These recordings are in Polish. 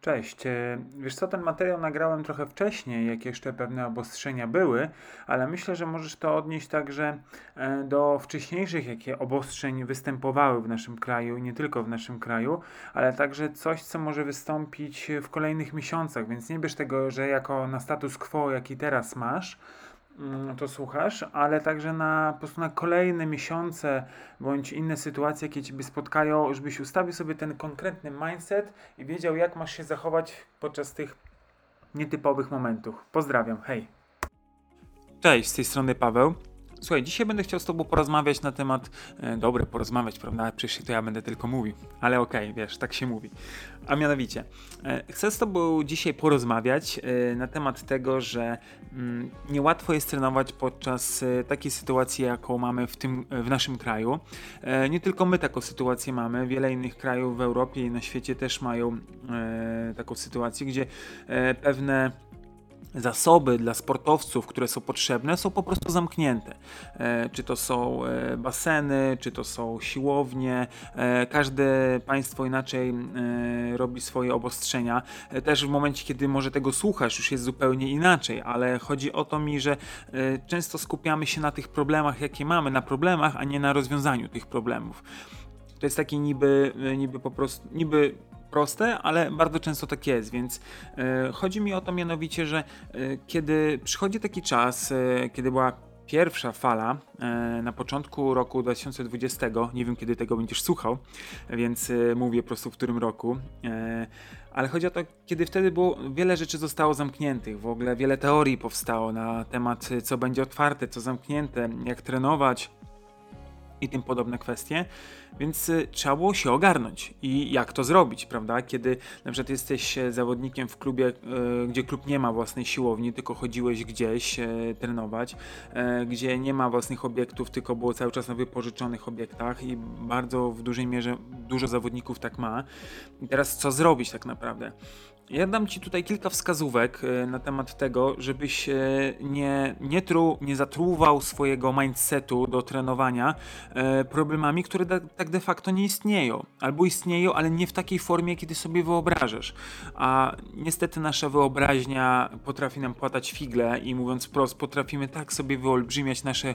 Cześć. E, wiesz co, ten materiał nagrałem trochę wcześniej, jak jeszcze pewne obostrzenia były, ale myślę, że możesz to odnieść także e, do wcześniejszych, jakie obostrzeń występowały w naszym kraju i nie tylko w naszym kraju, ale także coś, co może wystąpić w kolejnych miesiącach, więc nie bierz tego, że jako na status quo, jaki teraz masz, to słuchasz, ale także na, po prostu na kolejne miesiące bądź inne sytuacje, jakie Ciebie spotkają, żebyś ustawił sobie ten konkretny mindset i wiedział, jak masz się zachować podczas tych nietypowych momentów. Pozdrawiam, hej! Cześć, z tej strony Paweł. Słuchaj, dzisiaj będę chciał z Tobą porozmawiać na temat, e, dobre porozmawiać, prawda? Przecież to ja będę tylko mówił, ale okej, okay, wiesz, tak się mówi. A mianowicie, e, chcę z Tobą dzisiaj porozmawiać e, na temat tego, że mm, niełatwo jest trenować podczas e, takiej sytuacji, jaką mamy w, tym, w naszym kraju. E, nie tylko my taką sytuację mamy, wiele innych krajów w Europie i na świecie też mają e, taką sytuację, gdzie pewne zasoby dla sportowców, które są potrzebne, są po prostu zamknięte. E, czy to są e, baseny, czy to są siłownie, e, każde państwo inaczej robi swoje obostrzenia. Też w momencie, kiedy może tego słuchasz, już jest zupełnie inaczej, ale chodzi o to mi, że często skupiamy się na tych problemach, jakie mamy, na problemach, a nie na rozwiązaniu tych problemów. To jest taki niby, niby po prostu, niby proste, ale bardzo często tak jest, więc e, chodzi mi o to mianowicie, że e, kiedy przychodzi taki czas, e, kiedy była pierwsza fala na początku roku 2020, nie wiem kiedy tego będziesz słuchał, więc mówię po prostu w którym roku, ale chodzi o to, kiedy wtedy było, wiele rzeczy zostało zamkniętych, w ogóle wiele teorii powstało na temat, co będzie otwarte, co zamknięte, jak trenować, i tym podobne kwestie, więc y, trzeba było się ogarnąć i jak to zrobić, prawda? Kiedy na przykład jesteś e, zawodnikiem w klubie, y, gdzie klub nie ma własnej siłowni, tylko chodziłeś gdzieś y, trenować, gdzie nie ma własnych obiektów, tylko było cały czas na wypożyczonych obiektach i bardzo w dużej mierze dużo zawodników tak ma. I teraz co zrobić tak naprawdę? Ja dam Ci tutaj kilka wskazówek e, na temat tego, żebyś e, nie, nie, tru, nie zatruwał swojego mindsetu do trenowania e, problemami, które tak de facto nie istnieją. Albo istnieją, ale nie w takiej formie, kiedy sobie wyobrażasz. A niestety nasza wyobraźnia potrafi nam płatać figle i mówiąc wprost, potrafimy tak sobie wyolbrzymiać nasze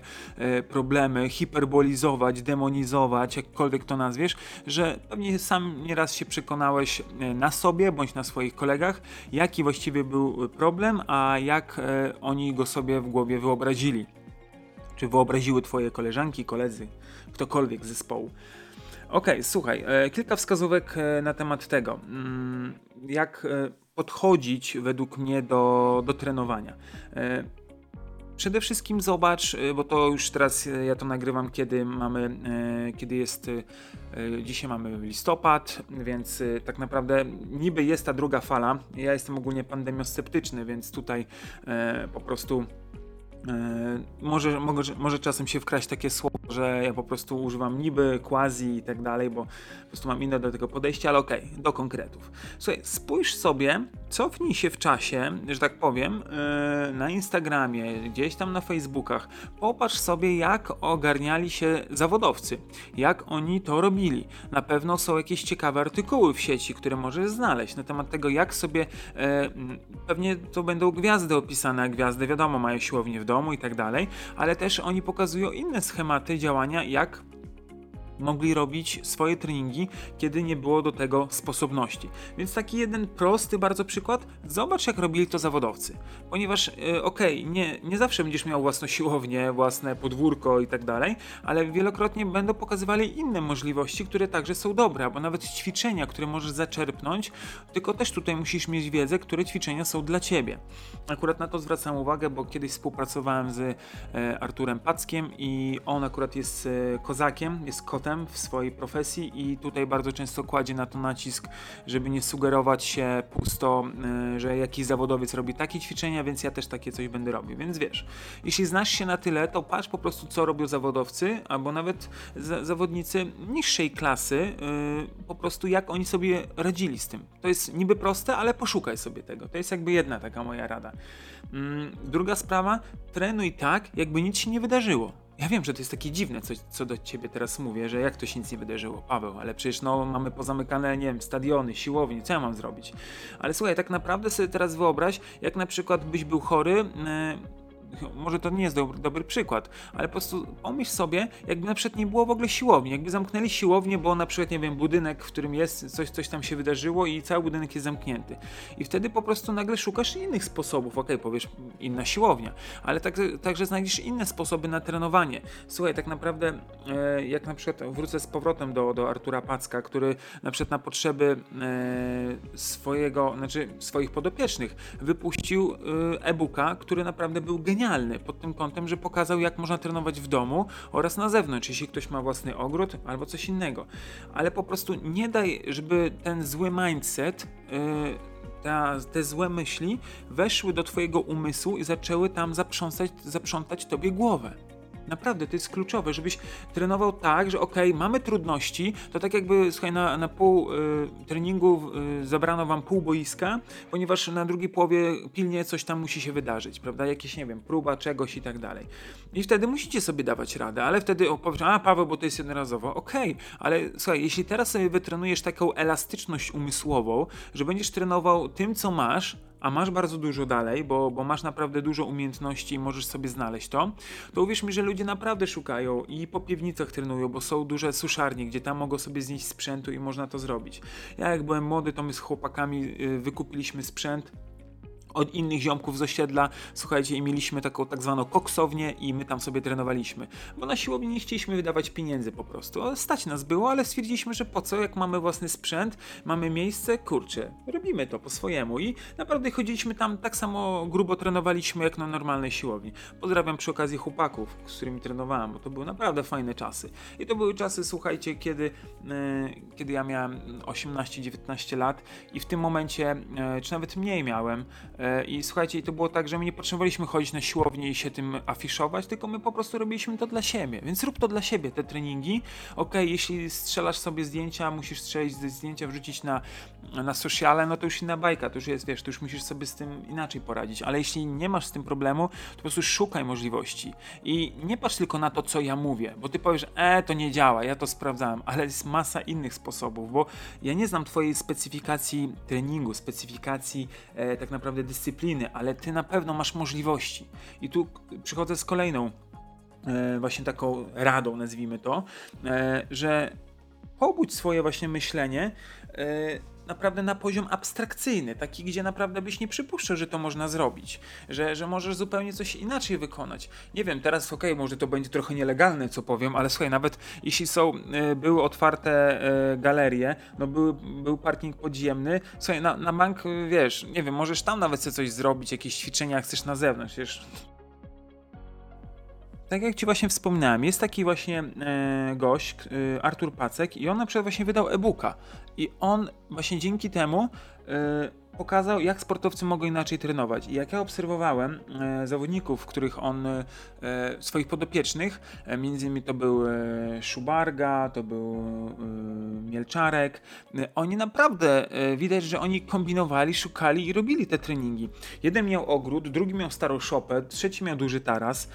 problemy, hiperbolizować, demonizować, jakkolwiek to nazwiesz, że pewnie sam nieraz się przekonałeś na sobie bądź na swoich kolegach, kolegach, jaki właściwie był problem, a jak e, oni go sobie w głowie wyobrazili. Czy wyobraziły twoje koleżanki, koledzy, ktokolwiek z zespołu. Ok, słuchaj, e, kilka wskazówek e, na temat tego, mm, jak podchodzić według mnie do, do trenowania. Przede wszystkim zobacz, y, bo to już teraz y, ja to nagrywam, kiedy mamy, y, kiedy jest, dzisiaj mamy listopad, więc tak naprawdę niby jest ta druga fala. Ja jestem ogólnie pandemiosceptyczny, więc tutaj po prostu może, może, może czasem się wkraść takie słowo, że ja po prostu używam niby, quasi i tak dalej, bo po prostu mam inne do tego podejście, ale okej, okay, do konkretów. Słuchaj, spójrz sobie, cofnij się w czasie, że tak powiem, e, na Instagramie, gdzieś tam na Facebookach, popatrz sobie, jak ogarniali się zawodowcy, jak oni to robili. Na pewno są jakieś ciekawe artykuły w sieci, które możesz znaleźć na temat tego, jak sobie, e, pewnie to będą gwiazdy opisane, a gwiazdy wiadomo, mają siłownię w domu, domu i tak dalej, ale też oni pokazują inne schematy działania, jak mogli robić swoje treningi, kiedy nie było do tego sposobności. Więc taki jeden prosty bardzo przykład, zobacz jak robili to zawodowcy. Ponieważ yy, okej, okay, nie, nie zawsze będziesz miał własną siłownię, własne podwórko i tak dalej, ale wielokrotnie będą pokazywali inne możliwości, które także są dobre, albo nawet ćwiczenia, które możesz zaczerpnąć, tylko też tutaj musisz mieć wiedzę, które ćwiczenia są dla ciebie. Akurat na to zwracam uwagę, bo kiedyś współpracowałem z e, Arturem Packiem i on akurat jest e, kozakiem, jest kot w swojej profesji i tutaj bardzo często kładzie na to nacisk, żeby nie sugerować się pusto, y, że jakiś zawodowiec robi takie ćwiczenia, więc ja też takie coś będę robił. Więc wiesz, jeśli znasz się na tyle, to patrz po prostu, co robią zawodowcy, albo nawet zawodnicy niższej klasy, yy, po prostu jak oni sobie radzili z tym. To jest niby proste, ale poszukaj sobie tego. To jest jakby jedna taka moja rada. Yy, druga sprawa, trenuj tak, jakby nic się nie wydarzyło. Ja wiem, że to jest takie dziwne, co, co do ciebie teraz mówię, że jak to się nic nie wydarzyło, Paweł, ale przecież no mamy pozamykane, nie wiem, stadiony, siłownie, co ja mam zrobić? Ale słuchaj, tak naprawdę sobie teraz wyobraź, jak na przykład byś był chory, yy, może to nie jest dobry, dobry, przykład, ale po prostu pomyśl sobie, jakby na przykład nie było w ogóle siłowni, jakby zamknęli siłownię, bo na przykład, nie wiem, budynek, w którym jest, coś, coś tam się wydarzyło i cały budynek jest zamknięty. I wtedy po prostu nagle szukasz innych sposobów, ok, powiesz inna siłownia, ale tak, także znajdziesz inne sposoby na trenowanie. Słuchaj, tak naprawdę, e, jak na przykład wrócę z powrotem do, do Artura Packa, który na przykład na potrzeby e, swojego, znaczy swoich podopiecznych wypuścił e, e-booka, który naprawdę był genialny genialny pod tym kątem, że pokazał, jak można trenować w domu oraz na zewnątrz, jeśli ktoś ma własny ogród albo coś innego. Ale po prostu nie daj, żeby ten zły mindset. Yy, ta, te złe myśli weszły do Twojego umysłu i zaczęły tam zaprzątać, zaprzątać Tobie głowę. Naprawdę, to jest kluczowe, żebyś trenował tak, że okej, mamy trudności, to tak jakby, słuchaj, na, na pół y, treningu y, zabrano wam pół boiska, ponieważ na drugiej połowie pilnie coś tam musi się wydarzyć, prawda? Jakieś, nie wiem, próba czegoś i tak dalej. I wtedy musicie sobie dawać radę, ale wtedy opowiesz, a Paweł, bo to jest jednorazowo. Okej, okay, ale słuchaj, jeśli teraz sobie wytrenujesz taką elastyczność umysłową, że będziesz trenował tym, co masz, a masz bardzo dużo dalej, bo, bo masz naprawdę dużo umiejętności i możesz sobie znaleźć to, to uwierz mi, że ludzie naprawdę szukają i po piwnicach trenują, bo są duże suszarnie, gdzie tam mogą sobie znieść sprzętu i można to zrobić. Ja jak byłem młody, to my z chłopakami y, wykupiliśmy sprzęt od innych ziomków z osiedla, słuchajcie, i mieliśmy taką tak zwaną koksownię i my tam sobie trenowaliśmy. Bo na siłowni nie chcieliśmy wydawać pieniędzy po prostu. Stać nas było, ale stwierdziliśmy, że po co, jak mamy własny sprzęt, mamy miejsce, kurczę, robimy to po swojemu i naprawdę chodziliśmy tam tak samo grubo trenowaliśmy jak na normalnej siłowni. Pozdrawiam przy okazji chłopaków, z którymi trenowałem, bo to były naprawdę fajne czasy. I to były czasy, słuchajcie, kiedy, e, kiedy ja miałem 18-19 lat i w tym momencie, e, czy nawet mniej miałem, e, I słuchajcie, to było tak, że my nie potrzebowaliśmy chodzić na siłownię i się tym afiszować, tylko my po prostu robiliśmy to dla siebie. Więc rób to dla siebie, te treningi. Ok, jeśli strzelasz sobie zdjęcia, musisz strzelić zdjęcia, wrzucić na, na sociale, no to już inna bajka, to już jest, wiesz, to już musisz sobie z tym inaczej poradzić. Ale jeśli nie masz z tym problemu, to po prostu szukaj możliwości. I nie patrz tylko na to, co ja mówię, bo ty powiesz, e, to nie działa, ja to sprawdzałem, ale jest masa innych sposobów, bo ja nie znam twojej specyfikacji treningu, specyfikacji e, tak naprawdę dyscypliny, ale ty na pewno masz możliwości. I tu przychodzę z kolejną e, właśnie taką radą, nazwijmy to, e, że pobudź swoje właśnie myślenie e, naprawdę na poziom abstrakcyjny, taki, gdzie naprawdę byś nie przypuszczał, że to można zrobić, że, że możesz zupełnie coś inaczej wykonać. Nie wiem, teraz okej, okay, może to będzie trochę nielegalne, co powiem, ale słuchaj, nawet jeśli są, y, były otwarte y, galerie, no był, był parking podziemny, słuchaj, na, na bank, wiesz, nie wiem, możesz tam nawet sobie coś zrobić, jakieś ćwiczenia chcesz na zewnątrz, wiesz, tak jak Ci właśnie wspominałem, jest taki właśnie e, gość, e, Artur Pacek, i on na przykład właśnie wydał e-booka. I on właśnie dzięki temu e, pokazał, jak sportowcy mogą inaczej trenować. I jak ja obserwowałem e, zawodników, których on, e, swoich podopiecznych, e, między innymi to był e, Szubarga, to był e, Mielczarek, e, oni naprawdę, widać, że oni kombinowali, szukali i robili te treningi. Jeden miał ogród, drugi miał starą szopę, trzeci miał duży taras,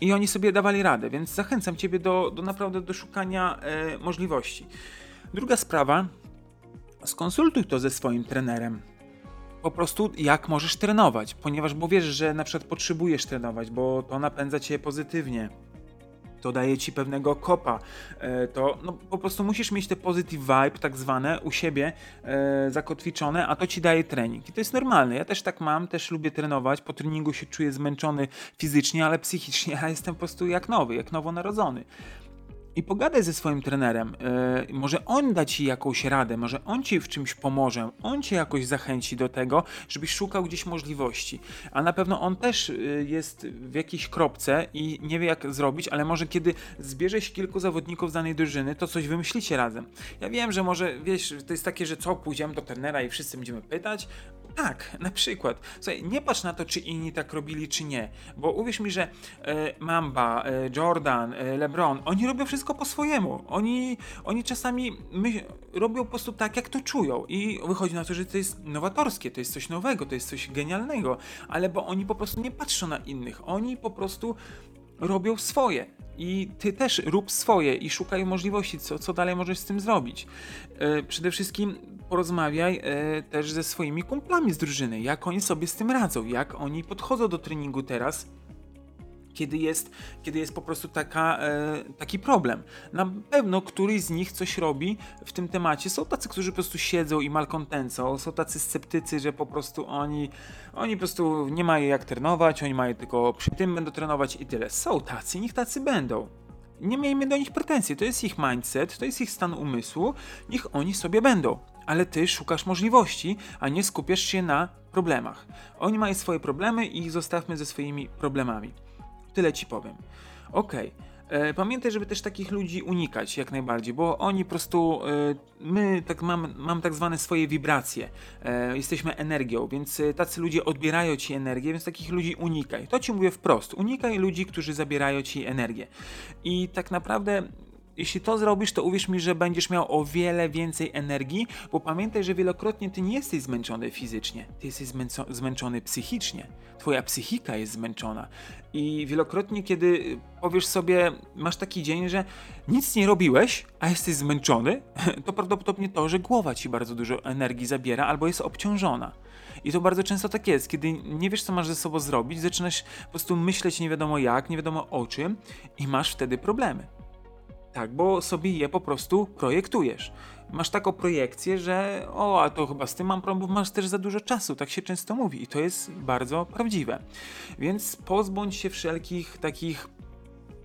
i oni sobie dawali radę, więc zachęcam Ciebie do, do naprawdę do szukania e, możliwości. Druga sprawa, skonsultuj to ze swoim trenerem. Po prostu jak możesz trenować, ponieważ bo wiesz, że na przykład potrzebujesz trenować, bo to napędza Cię pozytywnie to daje ci pewnego kopa, e, to no, po prostu musisz mieć te positive vibe, tak zwane, u siebie e, zakotwiczone, a to ci daje trening. I to jest normalne. Ja też tak mam, też lubię trenować. Po treningu się czuję zmęczony fizycznie, ale psychicznie ja jestem po prostu jak nowy, jak nowonarodzony i pogadaj ze swoim trenerem. Yy, może on da ci jakąś radę, może on ci w czymś pomoże, on cię jakoś zachęci do tego, żebyś szukał gdzieś możliwości. A na pewno on też yy, jest w jakiejś kropce i nie wie jak zrobić, ale może kiedy zbierze się kilku zawodników z danej drużyny, to coś wymyślicie razem. Ja wiem, że może, wiesz, to jest takie, że co, pójdziemy do trenera i wszyscy będziemy pytać, tak, na przykład. Słuchaj, nie patrz na to, czy inni tak robili, czy nie. Bo uwierz mi, że e, Mamba, e, Jordan, e, LeBron, oni robią wszystko po swojemu. Oni, oni czasami my, robią po prostu tak, jak to czują. I wychodzi na to, że to jest nowatorskie, to jest coś nowego, to jest coś genialnego. Ale bo oni po prostu nie patrzą na innych. Oni po prostu robią swoje. I ty też rób swoje i szukaj możliwości, co, co dalej możesz z tym zrobić. E, przede wszystkim porozmawiaj e, też ze swoimi kumplami z drużyny, jak oni sobie z tym radzą, jak oni podchodzą do treningu teraz kiedy jest, kiedy jest po prostu taka, e, taki problem. Na pewno któryś z nich coś robi w tym temacie. Są tacy, którzy po prostu siedzą i malkontencą, są tacy sceptycy, że po prostu oni, oni po prostu nie mają jak trenować, oni mają tylko przy tym będą trenować i tyle. Są tacy, niech tacy będą. Nie miejmy do nich pretensji, to jest ich mindset, to jest ich stan umysłu, niech oni sobie będą ale ty szukasz możliwości, a nie skupiasz się na problemach. Oni mają swoje problemy i ich zostawmy ze swoimi problemami. Tyle ci powiem. Okej. Okay. E, pamiętaj, żeby też takich ludzi unikać jak najbardziej, bo oni po prostu, e, my tak mamy, mam tak zwane swoje wibracje, e, jesteśmy energią, więc tacy ludzie odbierają ci energię, więc takich ludzi unikaj. To ci mówię wprost, unikaj ludzi, którzy zabierają ci energię. I tak naprawdę jeśli to zrobisz, to uwierz mi, że będziesz miał o wiele więcej energii, bo pamiętaj, że wielokrotnie ty nie jesteś zmęczony fizycznie, ty jesteś zmęczony psychicznie. Twoja psychika jest zmęczona. I wielokrotnie, kiedy powiesz sobie, masz taki dzień, że nic nie robiłeś, a jesteś zmęczony, to prawdopodobnie to, że głowa ci bardzo dużo energii zabiera albo jest obciążona. I to bardzo często tak jest, kiedy nie wiesz, co masz ze sobą zrobić, zaczynasz po prostu myśleć nie wiadomo jak, nie wiadomo o czym i masz wtedy problemy. Tak, bo sobie je po prostu projektujesz. Masz taką projekcję, że o, a to chyba z tym mam problem, masz też za dużo czasu, tak się często mówi i to jest bardzo prawdziwe. Więc pozbądź się wszelkich takich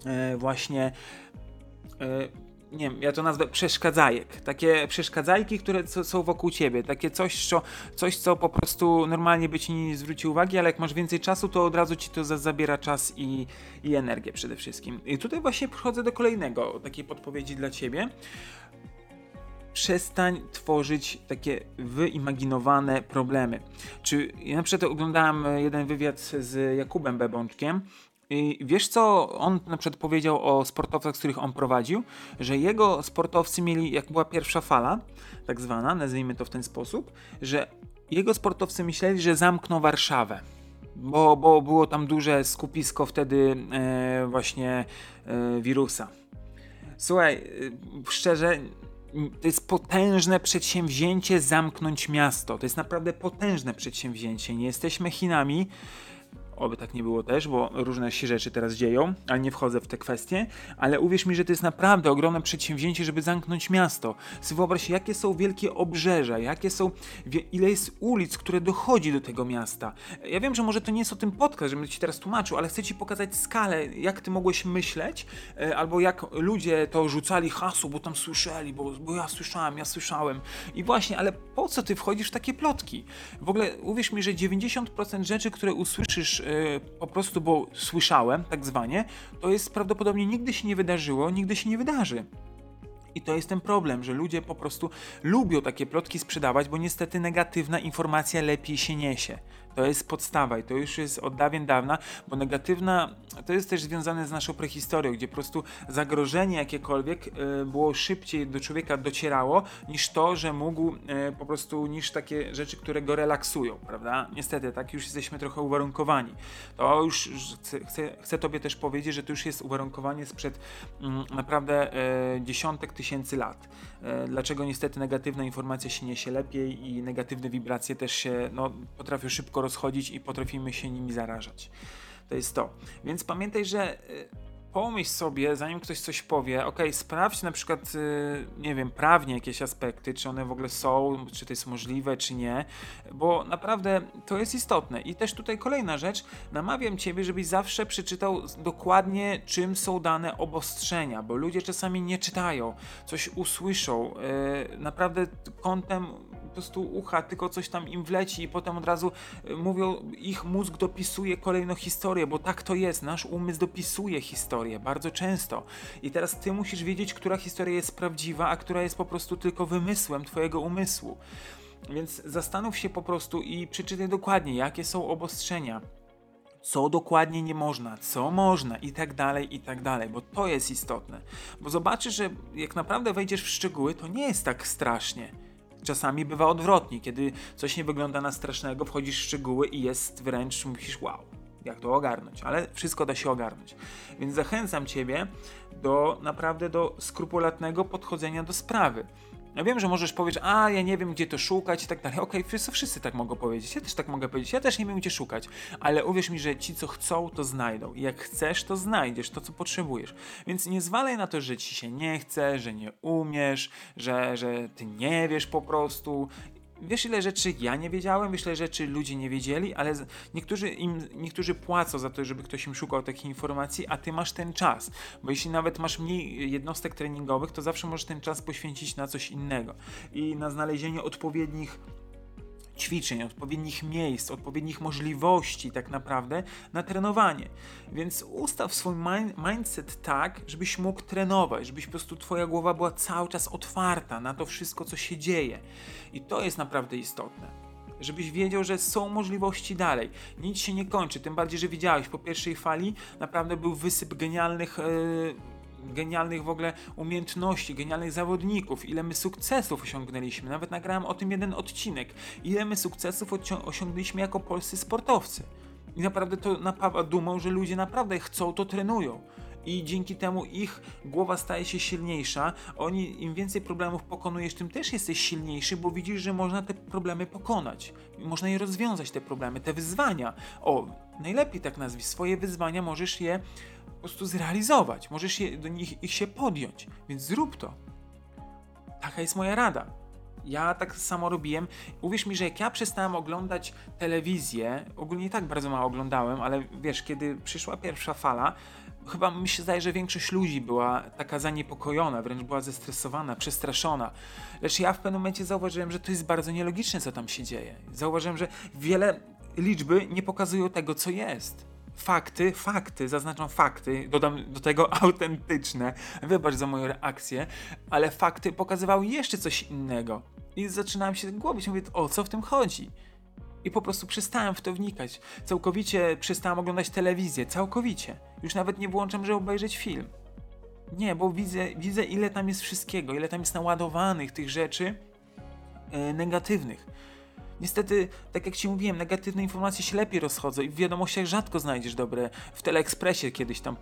e, właśnie e, nie wiem, ja to nazwę przeszkadzajek. Takie przeszkadzajki, które są wokół ciebie. Takie coś co, coś, co po prostu normalnie by ci nie zwrócił uwagi, ale jak masz więcej czasu, to od razu ci to zabiera czas i, i energię przede wszystkim. I tutaj właśnie przechodzę do kolejnego takiej podpowiedzi dla ciebie. Przestań tworzyć takie wyimaginowane problemy. Czy ja na przykład oglądałem jeden wywiad z Jakubem Bebączkiem wiesz co on na przykład powiedział o sportowcach, z których on prowadził? Że jego sportowcy mieli, jak była pierwsza fala, tak zwana, nazwijmy to w ten sposób, że jego sportowcy myśleli, że zamkną Warszawę. Bo, bo było tam duże skupisko wtedy e, właśnie e, wirusa. Słuchaj, e, szczerze, to jest potężne przedsięwzięcie zamknąć miasto. To jest naprawdę potężne przedsięwzięcie. Nie jesteśmy Chinami oby tak nie było też, bo różne się rzeczy teraz dzieją, ale nie wchodzę w te kwestie, ale uwierz mi, że to jest naprawdę ogromne przedsięwzięcie, żeby zamknąć miasto. Sobie wyobraź, jakie są wielkie obrzeża, jakie są, ile jest ulic, które dochodzi do tego miasta. Ja wiem, że może to nie jest o tym podcast, żebym ci teraz tłumaczył, ale chcę ci pokazać skalę, jak ty mogłeś myśleć, e, albo jak ludzie to rzucali hasło, bo tam słyszeli, bo, bo ja słyszałem, ja słyszałem. I właśnie, ale po co ty wchodzisz w takie plotki? W ogóle uwierz mi, że 90% rzeczy, które usłyszysz e, po prostu, bo słyszałem, tak zwanie, to jest prawdopodobnie nigdy się nie wydarzyło, nigdy się nie wydarzy. I to jest ten problem, że ludzie po prostu lubią takie plotki sprzedawać, bo niestety negatywna informacja lepiej się niesie. To jest podstawa i to już jest od dawien dawna, bo negatywna to jest też związane z naszą prehistorią, gdzie po prostu zagrożenie jakiekolwiek y, było szybciej do człowieka docierało niż to, że mógł y, po prostu, niż takie rzeczy, które go relaksują, prawda? Niestety, tak już jesteśmy trochę uwarunkowani. To już chcę, chcę, tobie też powiedzieć, że to już jest uwarunkowanie sprzed y, naprawdę e, dziesiątek tysięcy lat. E, dlaczego niestety negatywna informacja się niesie lepiej i negatywne wibracje też się no, potrafią szybko rozchodzić i potrafimy się nimi zarażać. To jest to. Więc pamiętaj, że e, pomyśl sobie, zanim ktoś coś powie, ok, sprawdź na przykład, y, nie wiem, prawnie jakieś aspekty, czy one w ogóle są, czy to jest możliwe, czy nie, bo naprawdę to jest istotne. I też tutaj kolejna rzecz, namawiam Ciebie, żebyś zawsze przeczytał dokładnie, czym są dane obostrzenia, bo ludzie czasami nie czytają, coś usłyszą, y, naprawdę kątem po prostu ucha, tylko coś tam im wleci i potem od razu y, mówią, ich mózg dopisuje kolejną historię, bo tak to jest, nasz umysł dopisuje historię bardzo często. I teraz ty musisz wiedzieć, która historia jest prawdziwa, a która jest po prostu tylko wymysłem twojego umysłu. Więc zastanów się po prostu i przeczytaj dokładnie, jakie są obostrzenia, co dokładnie nie można, co można i tak dalej, i tak dalej, bo to jest istotne. Bo zobaczysz, że jak naprawdę wejdziesz w szczegóły, to nie jest tak strasznie. Czasami bywa odwrotnie, kiedy coś nie wygląda na strasznego, wchodzisz w szczegóły i jest wręcz, musisz wow. Jak to ogarnąć, ale wszystko da się ogarnąć. Więc zachęcam Ciebie do naprawdę do skrupulatnego podchodzenia do sprawy. Ja wiem, że możesz powiedzieć, a ja nie wiem, gdzie to szukać i tak dalej. Okej, okay, wszyscy, wszyscy tak mogą powiedzieć. Ja też tak mogę powiedzieć. Ja też nie wiem, gdzie szukać. Ale uwierz mi, że ci, co chcą, to znajdą. I jak chcesz, to znajdziesz to, co potrzebujesz. Więc nie zwalaj na to, że ci się nie chce, że nie umiesz, że, że ty nie wiesz po prostu. Wiesz, ile rzeczy ja nie wiedziałem, wiesz, ile rzeczy ludzie nie wiedzieli, ale niektórzy, im, niektórzy płacą za to, żeby ktoś im szukał takich informacji, a ty masz ten czas. Bo jeśli nawet masz mniej jednostek treningowych, to zawsze możesz ten czas poświęcić na coś innego i na znalezienie odpowiednich ćwiczeń, odpowiednich miejsc, odpowiednich możliwości tak naprawdę na trenowanie. Więc ustaw swój mindset tak, żebyś mógł trenować, żebyś po prostu twoja głowa była cały czas otwarta na to wszystko, co się dzieje. I to jest naprawdę istotne żebyś wiedział, że są możliwości dalej. Nic się nie kończy, tym bardziej, że widziałeś po pierwszej fali naprawdę był wysyp genialnych yy, genialnych w ogóle umiejętności, genialnych zawodników, ile my sukcesów osiągnęliśmy. Nawet nagrałem o tym jeden odcinek. Ile my sukcesów osiągnęliśmy jako polscy sportowcy. I naprawdę to napawa dumą, że ludzie naprawdę chcą, to trenują. I dzięki temu ich głowa staje się silniejsza. Oni, im więcej problemów pokonujesz, tym też jesteś silniejszy, bo widzisz, że można te problemy pokonać. Można je rozwiązać, te problemy, te wyzwania. O, najlepiej tak nazwij. Swoje wyzwania możesz je po prostu zrealizować, możesz je, do nich ich się podjąć, więc zrób to. Taka jest moja rada. Ja tak samo robiłem. Uwierz mi, że jak ja przestałem oglądać telewizję, ogólnie tak bardzo mało oglądałem, ale wiesz, kiedy przyszła pierwsza fala, chyba mi się zdaje, że większość ludzi była taka zaniepokojona, wręcz była zestresowana, przestraszona. Lecz ja w pewnym momencie zauważyłem, że to jest bardzo nielogiczne, co tam się dzieje. Zauważyłem, że wiele liczby nie pokazują tego, co jest fakty, fakty, zaznaczam fakty, dodam do tego autentyczne, wybacz za moją reakcję, ale fakty pokazywały jeszcze coś innego. I zaczynałem się głowić, mówię, o co w tym chodzi? I po prostu przestałem w to wnikać. Całkowicie przestałem oglądać telewizję, całkowicie. Już nawet nie włączam, żeby obejrzeć film. Nie, bo widzę, widzę ile tam jest wszystkiego, ile tam jest naładowanych tych rzeczy yy, negatywnych. Niestety, tak jak Ci mówiłem, negatywne informacje się lepiej rozchodzą i w wiadomościach rzadko znajdziesz dobre. W Teleekspresie kiedyś tam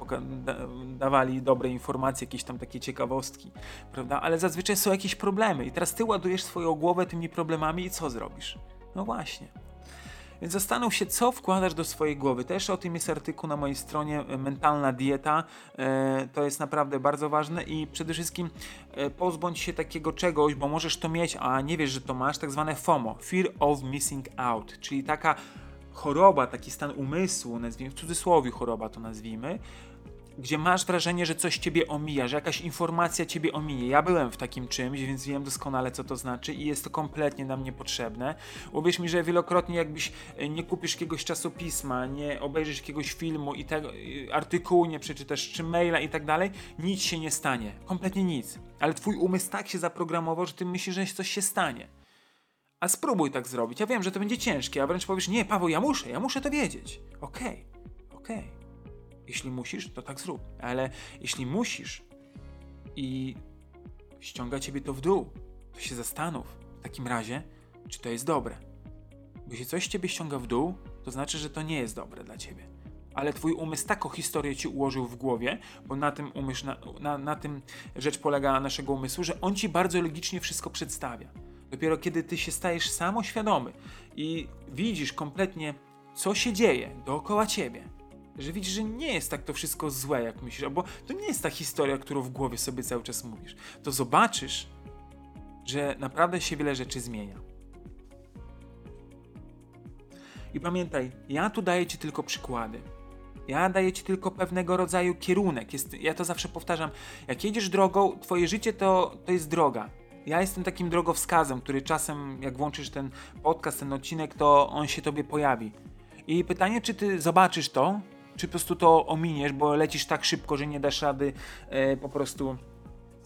da dawali dobre informacje, jakieś tam takie ciekawostki, prawda? Ale zazwyczaj są jakieś problemy i teraz Ty ładujesz swoją głowę tymi problemami i co zrobisz? No właśnie. Więc zastanów się, co wkładasz do swojej głowy. Też o tym jest artykuł na mojej stronie e, Mentalna Dieta. E, to jest naprawdę bardzo ważne i przede wszystkim e, pozbądź się takiego czegoś, bo możesz to mieć, a nie wiesz, że to masz, tak zwane FOMO Fear of Missing Out czyli taka choroba, taki stan umysłu, nazwijmy w cudzysłowie choroba to nazwijmy, gdzie masz wrażenie, że coś ciebie omija, że jakaś informacja ciebie ominie. Ja byłem w takim czymś, więc wiem doskonale, co to znaczy i jest to kompletnie nam niepotrzebne. Uwierz mi, że wielokrotnie jakbyś e, nie kupisz jakiegoś czasopisma, nie obejrzysz jakiegoś filmu i tego artykułu nie przeczytasz, czy maila i tak dalej, nic się nie stanie. Kompletnie nic. Ale twój umysł tak się zaprogramował, że ty myślisz, że coś się stanie. A spróbuj tak zrobić. Ja wiem, że to będzie ciężkie, a wręcz powiesz, nie, Paweł, ja muszę, ja muszę to wiedzieć. Okej, okay, okej. Okay. Jeśli musisz, to tak zrób. Ale jeśli musisz i ściąga ciebie to w dół, to się zastanów w takim razie, czy to jest dobre. Bo jeśli coś ciebie ściąga w dół, to znaczy, że to nie jest dobre dla ciebie. Ale twój umysł taką historię ci ułożył w głowie, bo na tym, umysł, na, na, na tym rzecz polega naszego umysłu, że on ci bardzo logicznie wszystko przedstawia. Dopiero kiedy ty się stajesz samoświadomy i widzisz kompletnie, co się dzieje dookoła ciebie, że widzisz, że nie jest tak to wszystko złe, jak myślisz, albo to nie jest ta historia, którą w głowie sobie cały czas mówisz, to zobaczysz, że naprawdę się wiele rzeczy zmienia. I pamiętaj, ja tu daję Ci tylko przykłady. Ja daję Ci tylko pewnego rodzaju kierunek. Jest, ja to zawsze powtarzam. Jak jedziesz drogą, Twoje życie to, to jest droga. Ja jestem takim drogowskazem, który czasem, jak włączysz ten podcast, ten odcinek, to on się Tobie pojawi. I pytanie, czy Ty zobaczysz to, czy po prostu to ominiesz, bo lecisz tak szybko, że nie dasz rady e, po prostu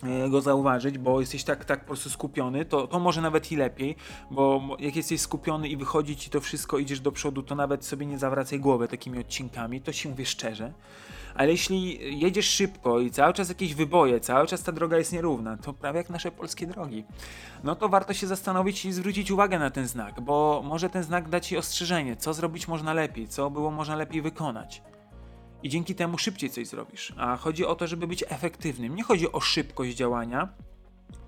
e, go zauważyć, bo jesteś tak, tak po prostu skupiony, to, to może nawet i lepiej, bo jak jesteś skupiony i wychodzi ci to wszystko, idziesz do przodu, to nawet sobie nie zawracaj głowy takimi odcinkami, to się mówię szczerze. Ale jeśli jedziesz szybko i cały czas jakieś wyboje, cały czas ta droga jest nierówna, to prawie jak nasze polskie drogi, no to warto się zastanowić i zwrócić uwagę na ten znak, bo może ten znak da ci ostrzeżenie, co zrobić można lepiej, co było można lepiej wykonać i dzięki temu szybciej coś zrobisz. A chodzi o to, żeby być efektywnym. Nie chodzi o szybkość działania,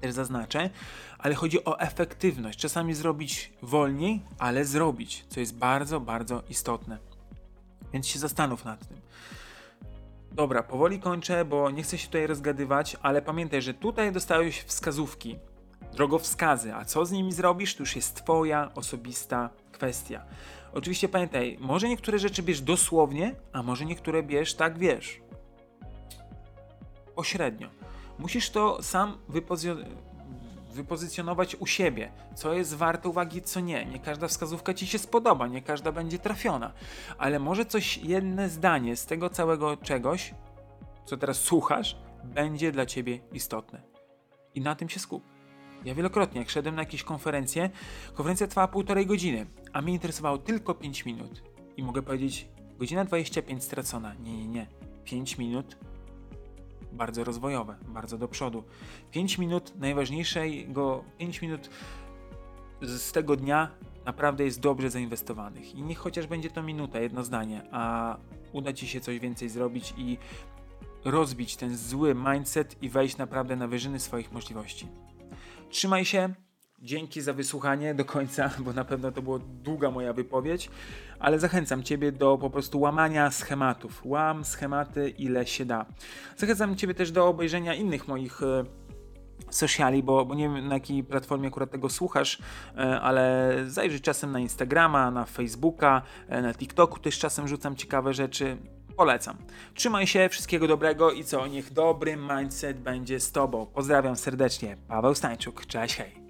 też zaznaczę, ale chodzi o efektywność. Czasami zrobić wolniej, ale zrobić, co jest bardzo, bardzo istotne. Więc się zastanów nad tym. Dobra, powoli kończę, bo nie chcę się tutaj rozgadywać, ale pamiętaj, że tutaj dostałeś wskazówki, drogowskazy, a co z nimi zrobisz, to już jest Twoja osobista kwestia. Oczywiście pamiętaj, może niektóre rzeczy bierz dosłownie, a może niektóre bierz tak wiesz. Pośrednio. Musisz to sam wypozycjonować u siebie, co jest warte uwagi, co nie. Nie każda wskazówka ci się spodoba, nie każda będzie trafiona, ale może coś, jedno zdanie z tego całego czegoś, co teraz słuchasz, będzie dla ciebie istotne. I na tym się skup. Ja wielokrotnie, jak szedłem na jakieś konferencje, konferencja trwała półtorej godziny, a mnie interesowało tylko 5 minut. I mogę powiedzieć, godzina 25 stracona. Nie, nie, nie. 5 minut bardzo rozwojowe, bardzo do przodu. 5 minut najważniejszego, 5 minut z tego dnia naprawdę jest dobrze zainwestowanych. I niech chociaż będzie to minuta, jedno zdanie, a uda ci się coś więcej zrobić i rozbić ten zły mindset i wejść naprawdę na wyżyny swoich możliwości. Trzymaj się. Dzięki za wysłuchanie do końca, bo na pewno to była długa moja wypowiedź, ale zachęcam Ciebie do po prostu łamania schematów. Łam schematy ile się da. Zachęcam Ciebie też do obejrzenia innych moich e, sociali, bo, bo nie wiem na jakiej platformie akurat tego słuchasz, e, ale zajrzyj czasem na Instagrama, na Facebooka, e, na TikToku też czasem rzucam ciekawe rzeczy. Polecam. Trzymaj się, wszystkiego dobrego i co, niech dobry mindset będzie z Tobą. Pozdrawiam serdecznie, Paweł Stańczuk, cześć, hej.